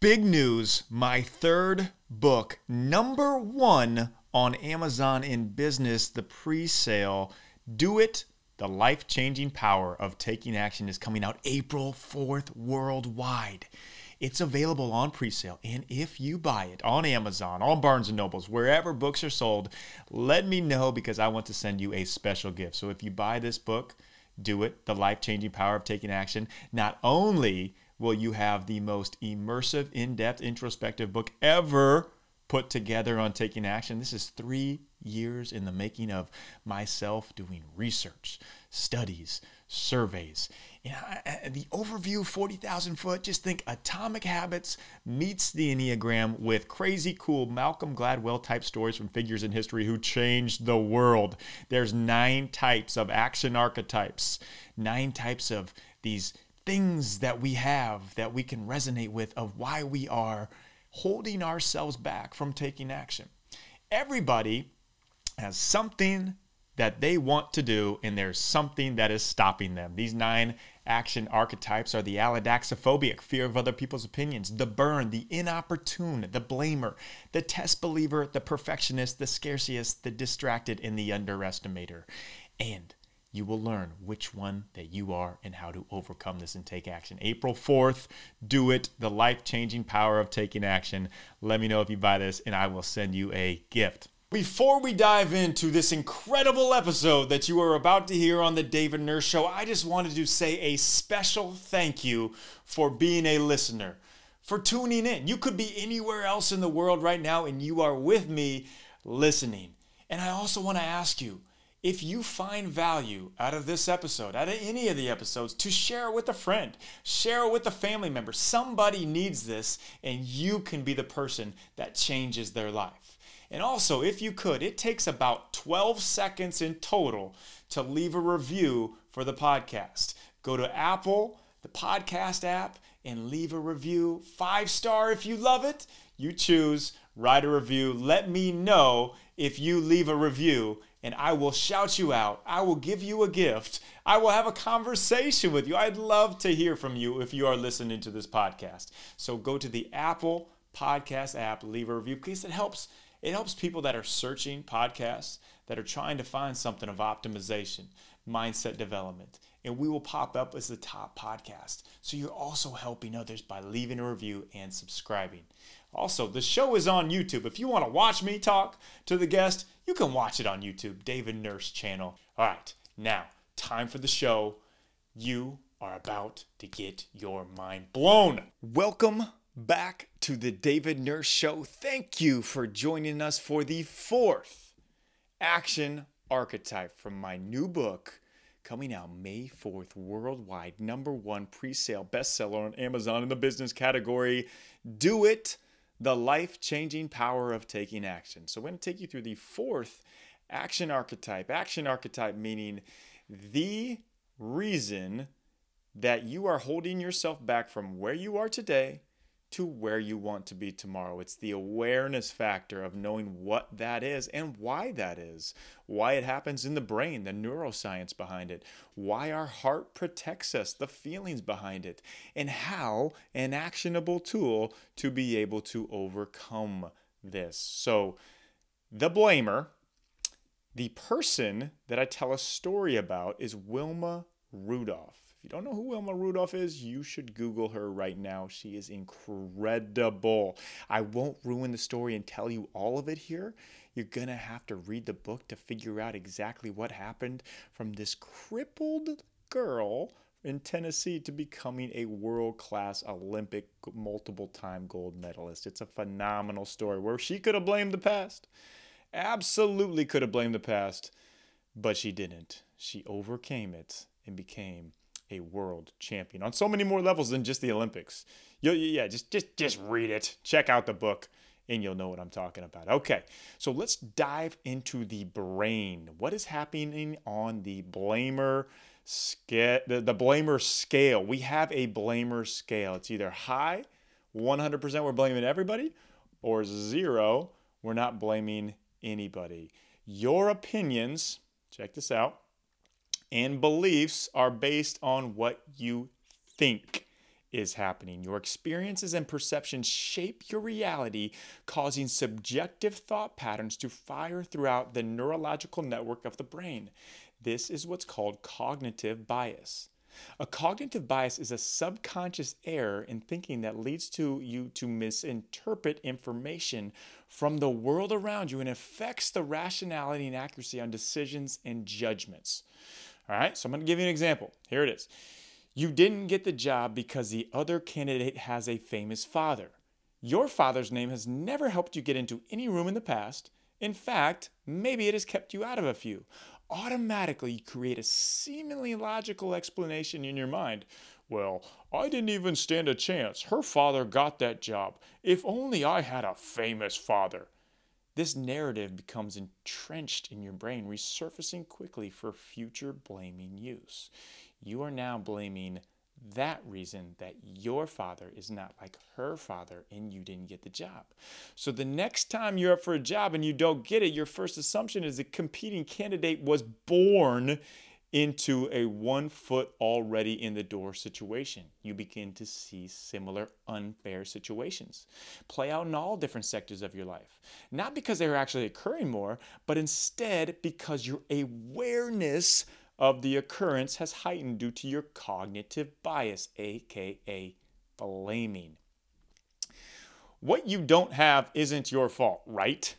Big news my third book, number one on Amazon in business, the pre sale, Do It. The life changing power of taking action is coming out April 4th worldwide. It's available on pre-sale, and if you buy it on Amazon, on Barnes Nobles, wherever books are sold, let me know because I want to send you a special gift. So if you buy this book, do it, The Life-Changing Power of Taking Action, not only will you have the most immersive, in-depth, introspective book ever put together on taking action. This is 3 years in the making of myself doing research, studies, surveys. Know, the overview 40,000 foot, just think atomic habits meets the Enneagram with crazy cool Malcolm Gladwell type stories from figures in history who changed the world. There's nine types of action archetypes, nine types of these things that we have that we can resonate with of why we are holding ourselves back from taking action. Everybody has something that they want to do, and there's something that is stopping them. These nine action archetypes are the allodoxaphobic, fear of other people's opinions, the burn, the inopportune, the blamer, the test believer, the perfectionist, the scarcist, the distracted, and the underestimator. And you will learn which one that you are and how to overcome this and take action. April 4th, do it. The life changing power of taking action. Let me know if you buy this, and I will send you a gift. Before we dive into this incredible episode that you are about to hear on the David Nurse Show, I just wanted to say a special thank you for being a listener, for tuning in. You could be anywhere else in the world right now, and you are with me listening. And I also want to ask you if you find value out of this episode, out of any of the episodes, to share it with a friend, share it with a family member. Somebody needs this, and you can be the person that changes their life. And also, if you could, it takes about 12 seconds in total to leave a review for the podcast. Go to Apple, the podcast app, and leave a review. Five star if you love it. You choose, write a review. Let me know if you leave a review, and I will shout you out. I will give you a gift. I will have a conversation with you. I'd love to hear from you if you are listening to this podcast. So go to the Apple Podcast app, leave a review because it helps it helps people that are searching podcasts, that are trying to find something of optimization, mindset development, and we will pop up as the top podcast. So you're also helping others by leaving a review and subscribing. Also, the show is on YouTube. If you want to watch me talk to the guest, you can watch it on YouTube, David Nurse channel. All right, now, time for the show. You are about to get your mind blown. Welcome back to the David Nurse Show. Thank you for joining us for the fourth action archetype from my new book coming out May 4th worldwide, number one pre sale bestseller on Amazon in the business category. Do it, the life changing power of taking action. So, I'm going to take you through the fourth action archetype. Action archetype meaning the reason that you are holding yourself back from where you are today to where you want to be tomorrow. It's the awareness factor of knowing what that is and why that is, why it happens in the brain, the neuroscience behind it, why our heart protects us, the feelings behind it, and how an actionable tool to be able to overcome this. So, the blamer, the person that I tell a story about is Wilma Rudolph. If you don't know who Wilma Rudolph is, you should Google her right now. She is incredible. I won't ruin the story and tell you all of it here. You're going to have to read the book to figure out exactly what happened from this crippled girl in Tennessee to becoming a world class Olympic multiple time gold medalist. It's a phenomenal story where she could have blamed the past. Absolutely could have blamed the past, but she didn't. She overcame it and became a world champion on so many more levels than just the Olympics. You, yeah, just just just read it. Check out the book and you'll know what I'm talking about. Okay, so let's dive into the brain. What is happening on the blamer scale? The, the blamer scale. We have a blamer scale. It's either high, 100% we're blaming everybody, or zero, we're not blaming anybody. Your opinions, check this out, and beliefs are based on what you think. is happening. Your experiences and perceptions shape your reality, causing subjective thought patterns to fire throughout the neurological network of the brain. This is what's called cognitive bias. A cognitive bias is a subconscious error in thinking that leads to you to misinterpret information from the world around you and affects the rationality and accuracy on decisions and judgments. All right, so I'm going to give you an example. Here it is. You didn't get the job because the other candidate has a famous father. Your father's name has never helped you get into any room in the past. In fact, maybe it has kept you out of a few automatically you create a seemingly logical explanation in your mind. Well, I didn't even stand a chance. Her father got that job. If only I had a famous father. This narrative becomes entrenched in your brain, resurfacing quickly for future blaming use. You are now blaming that reason that your father is not like her father and you didn't get the job. So the next time you're up for a job and you don't get it, your first assumption is the competing candidate was born into a one foot already in the door situation. You begin to see similar unfair situations play out in all different sectors of your life. Not because they're actually occurring more, but instead because your awareness of the occurrence has heightened due to your cognitive bias, aka blaming. What you don't have isn't your fault, right?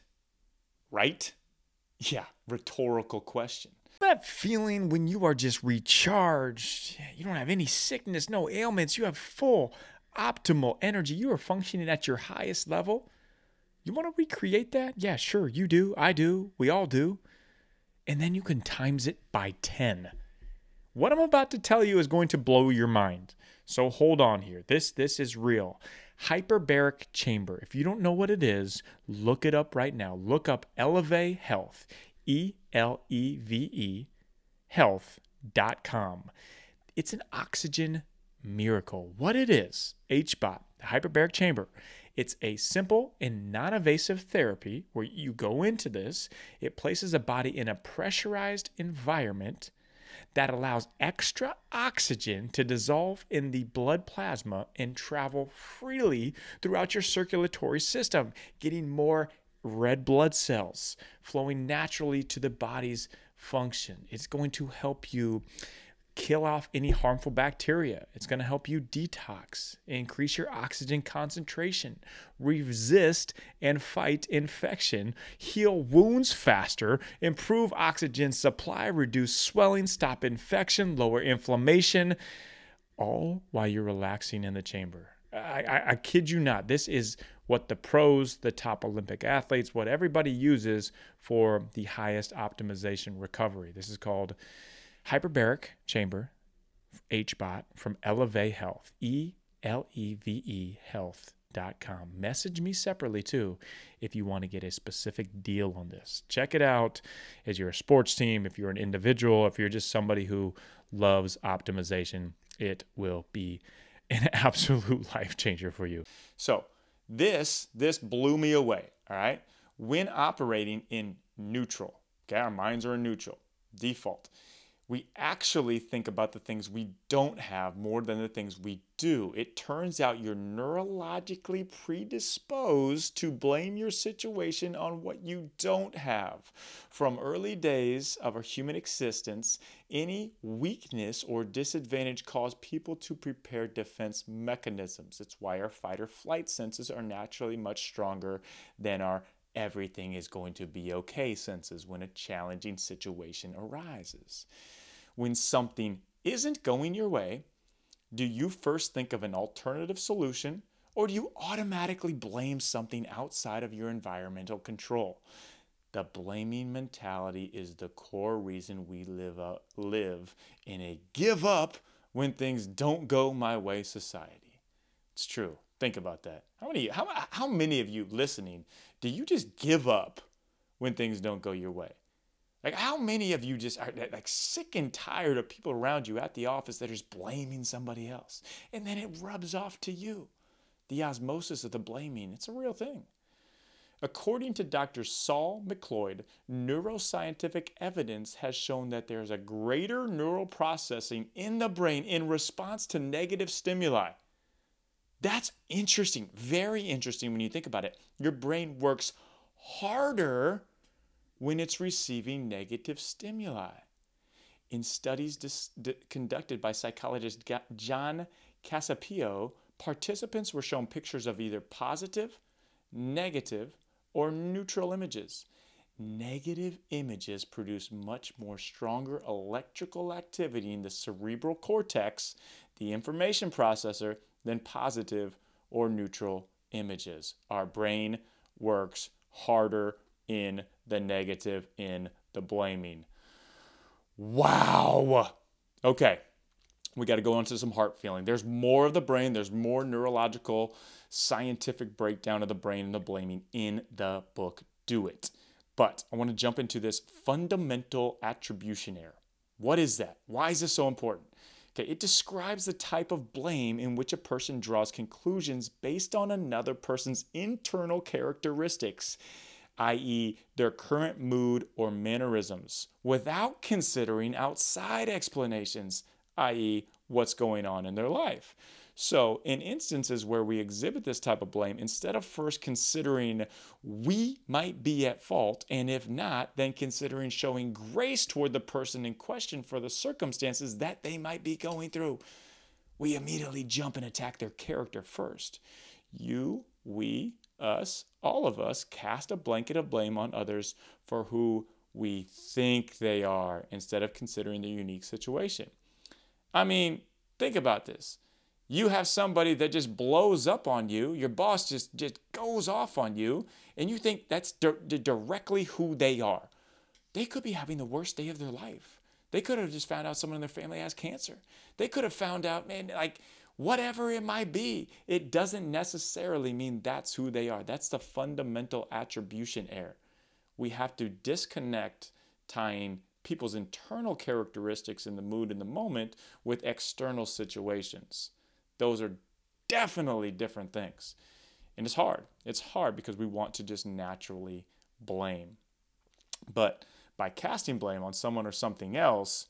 Right? Yeah, rhetorical question. That feeling when you are just recharged, you don't have any sickness, no ailments, you have full, optimal energy, you are functioning at your highest level. You want to recreate that? Yeah, sure, you do. I do. We all do and then you can times it by 10. What I'm about to tell you is going to blow your mind. So hold on here. This this is real. Hyperbaric chamber. If you don't know what it is, look it up right now. Look up Eleve Health. E L E V E health.com. It's an oxygen miracle. What it is, HBOT, the hyperbaric chamber, it's a simple and non invasive therapy where you go into this, it places a body in a pressurized environment that allows extra oxygen to dissolve in the blood plasma and travel freely throughout your circulatory system, getting more red blood cells flowing naturally to the body's function. It's going to help you kill off any harmful bacteria. It's going to help you detox, increase your oxygen concentration, resist and fight infection, heal wounds faster, improve oxygen supply, reduce swelling, stop infection, lower inflammation, all while you're relaxing in the chamber. I, I, I kid you not. This is what the pros, the top Olympic athletes, what everybody uses for the highest optimization recovery. This is called hyperbaric chamber, HBOT, from Eleve Health, E L E V E Health.com. Message me separately too if you want to get a specific deal on this. Check it out as you're a sports team, if you're an individual, if you're just somebody who loves optimization, it will be an absolute life changer for you. So, this this blew me away, all right? When operating in neutral, okay? Our minds are in neutral, default we actually think about the things we don't have more than the things we do. It turns out you're neurologically predisposed to blame your situation on what you don't have. From early days of our human existence, any weakness or disadvantage caused people to prepare defense mechanisms. It's why our fight or flight senses are naturally much stronger than our everything is going to be okay senses when a challenging situation arises. When something isn't going your way, do you first think of an alternative solution or do you automatically blame something outside of your environmental control? The blaming mentality is the core reason we live, a, live in a give up when things don't go my way society. It's true. Think about that. How many, how, how many of you listening do you just give up when things don't go your way? Like, how many of you just are like sick and tired of people around you at the office that are just blaming somebody else? And then it rubs off to you. The osmosis of the blaming, it's a real thing. According to Dr. Saul McLeod, neuroscientific evidence has shown that there's a greater neural processing in the brain in response to negative stimuli. That's interesting, very interesting when you think about it. Your brain works harder when it's receiving negative stimuli. In studies dis- d- conducted by psychologist John Cacioppo, participants were shown pictures of either positive, negative, or neutral images. Negative images produce much more stronger electrical activity in the cerebral cortex, the information processor, than positive or neutral images. Our brain works harder in the negative, in the blaming. Wow. Okay, we got to go into some heart feeling. There's more of the brain, there's more neurological, scientific breakdown of the brain and the blaming in the book. Do it. But I want to jump into this fundamental attribution error. What is that? Why is this so important? Okay, it describes the type of blame in which a person draws conclusions based on another person's internal characteristics, i.e., their current mood or mannerisms, without considering outside explanations, i.e., what's going on in their life. So, in instances where we exhibit this type of blame, instead of first considering we might be at fault, and if not, then considering showing grace toward the person in question for the circumstances that they might be going through, we immediately jump and attack their character first. You, we, us, all of us cast a blanket of blame on others for who we think they are instead of considering their unique situation. I mean, think about this you have somebody that just blows up on you, your boss just, just goes off on you, and you think that's di- directly who they are. They could be having the worst day of their life. They could have just found out someone in their family has cancer. They could have found out, man, like whatever it might be. It doesn't necessarily mean that's who they are. That's the fundamental attribution error. We have to disconnect tying people's internal characteristics in the mood in the moment with external situations. Those are definitely different things. And it's hard. It's hard because we want to just naturally blame. But by casting blame on someone or something else,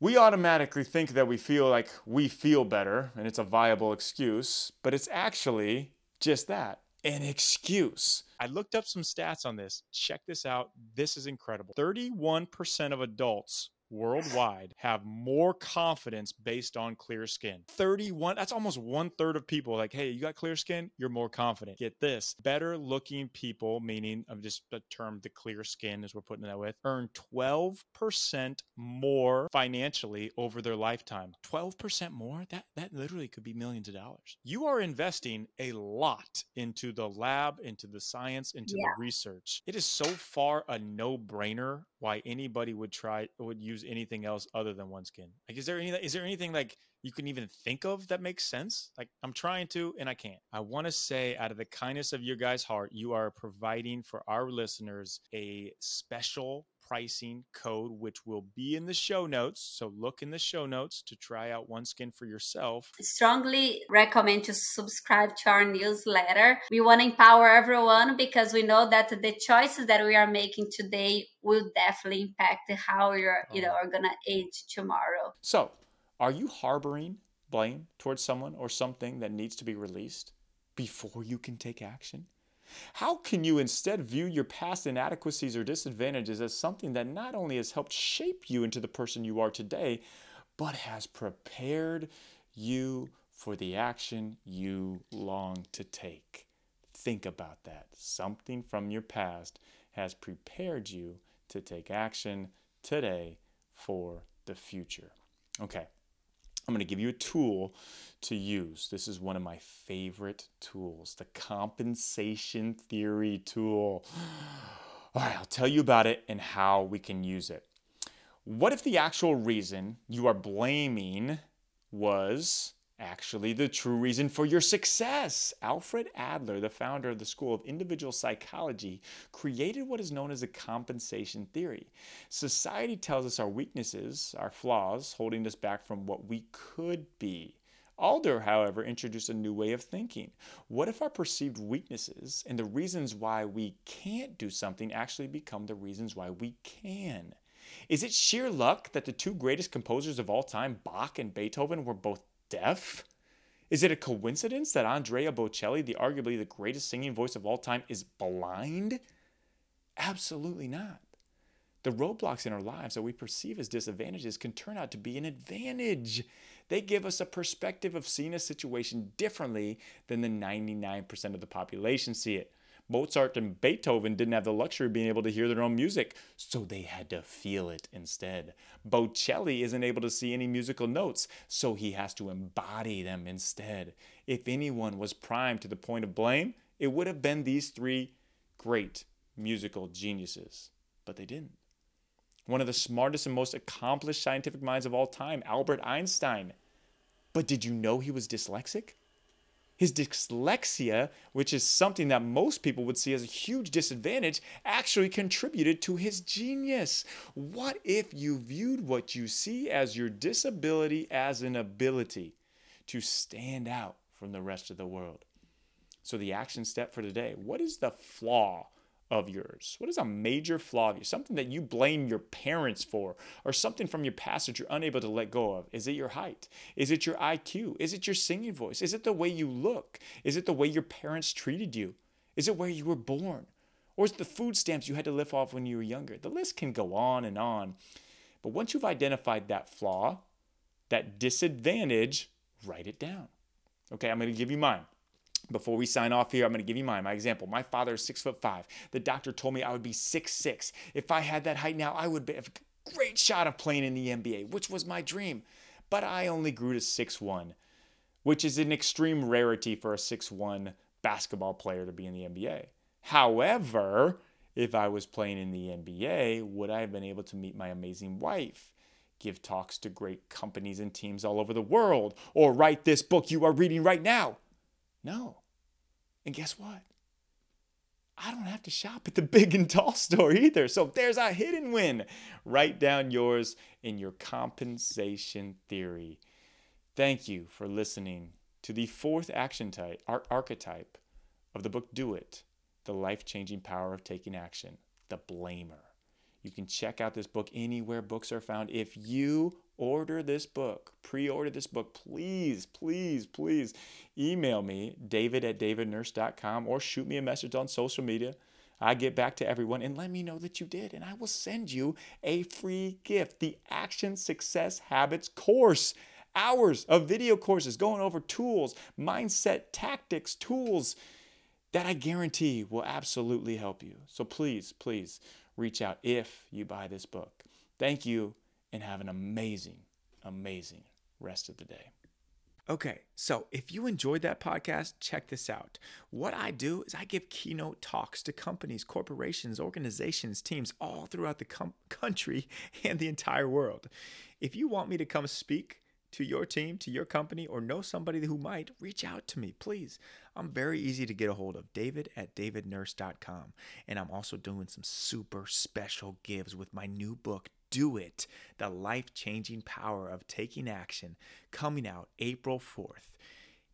we automatically think that we feel like we feel better and it's a viable excuse, but it's actually just that an excuse. I looked up some stats on this. Check this out. This is incredible. 31% of adults worldwide have more confidence based on clear skin. 31, that's almost one third of people like, hey, you got clear skin, you're more confident. Get this better looking people, meaning of just the term the clear skin as we're putting that with, earn 12% more financially over their lifetime. 12% more? That that literally could be millions of dollars. You are investing a lot into the lab, into the science, into yeah. the research. It is so far a no-brainer why anybody would try would use anything else other than OneSkin. Like, is there any is there anything like you can even think of that makes sense? Like, I'm trying to and I can't. I want to say, out of the kindness of your guys' heart, you are providing for our listeners a special pricing code, which will be in the show notes. So look in the show notes to try out OneSkin for yourself. Strongly recommend to subscribe to our newsletter. We want to empower everyone because we know that the choices that we are making today will definitely impact how you're, you know, oh. are gonna age tomorrow. So, are you harboring blame towards someone or something that needs to be released before you can take action? How can you instead view your past inadequacies or disadvantages as something that not only has helped shape you into the person you are today, but has prepared you for the action you long to take? Think about that. Something from your past has prepared you to take action today for the future. Okay. I'm going to give you a tool to use. This is one of my favorite tools, the compensation theory tool. All right, I'll tell you about it and how we can use it. What if the actual reason you are blaming was actually the true reason for your success. Alfred Adler, the founder of the School of Individual Psychology, created what is known as a compensation theory. Society tells us our weaknesses, our flaws, holding us back from what we could be. Adler, however, introduced a new way of thinking. What if our perceived weaknesses and the reasons why we can't do something actually become the reasons why we can? Is it sheer luck that the two greatest composers of all time, Bach and Beethoven, were both deaf? Is it a coincidence that Andrea Bocelli, the arguably the greatest singing voice of all time, is blind? Absolutely not. The roadblocks in our lives that we perceive as disadvantages can turn out to be an advantage. They give us a perspective of seeing a situation differently than the 99% of the population see it. Mozart and Beethoven didn't have the luxury of being able to hear their own music, so they had to feel it instead. Bocelli isn't able to see any musical notes, so he has to embody them instead. If anyone was primed to the point of blame, it would have been these three great musical geniuses, but they didn't. One of the smartest and most accomplished scientific minds of all time, Albert Einstein. But did you know he was dyslexic? His dyslexia, which is something that most people would see as a huge disadvantage, actually contributed to his genius. What if you viewed what you see as your disability as an ability to stand out from the rest of the world? So, the action step for today what is the flaw of yours? What is a major flaw of you? Something that you blame your parents for, or something from your past that you're unable to let go of? Is it your height? Is it your IQ? Is it your singing voice? Is it the way you look? Is it the way your parents treated you? Is it where you were born? Or is it the food stamps you had to live off when you were younger? The list can go on and on. But once you've identified that flaw, that disadvantage, write it down. Okay, I'm going to give you mine. Before we sign off here, I'm going to give you mine. My example: my father is six foot five. The doctor told me I would be six six. If I had that height now, I would be a great shot of playing in the NBA, which was my dream. But I only grew to six one, which is an extreme rarity for a six one basketball player to be in the NBA. However, if I was playing in the NBA, would I have been able to meet my amazing wife? Give talks to great companies and teams all over the world, or write this book you are reading right now? No. And guess what? I don't have to shop at the big and tall store either. So there's a hidden win. Write down yours in your compensation theory. Thank you for listening to the fourth action type, archetype of the book Do It The Life Changing Power of Taking Action, the blamer. You can check out this book anywhere books are found. If you order this book, pre order this book, please, please, please email me, david at davidnurse.com, or shoot me a message on social media. I get back to everyone and let me know that you did, and I will send you a free gift the Action Success Habits course. Hours of video courses going over tools, mindset, tactics, tools that I guarantee will absolutely help you. So please, please reach out if you buy this book. Thank you and have an amazing, amazing rest of the day. Okay, so if you enjoyed that podcast, check this out. What I do is I give keynote talks to companies, corporations, organizations, teams all throughout the com- country and the entire world. If you want me to come speak, to your team, to your company, or know somebody who might, reach out to me, please. I'm very easy to get a hold of, david at davidnurse.com. And I'm also doing some super special gives with my new book, Do It The Life Changing Power of Taking Action, coming out April 4th.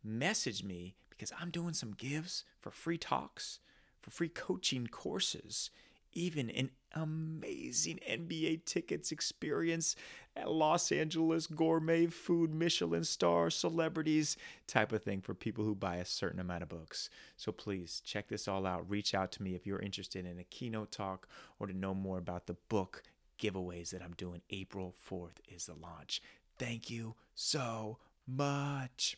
Message me because I'm doing some gives for free talks, for free coaching courses even an amazing NBA tickets experience at Los Angeles gourmet food, Michelin star, celebrities type of thing for people who buy a certain amount of books. So please check this all out. Reach out to me if you're interested in a keynote talk or to know more about the book giveaways that I'm doing. April 4th is the launch. Thank you so much.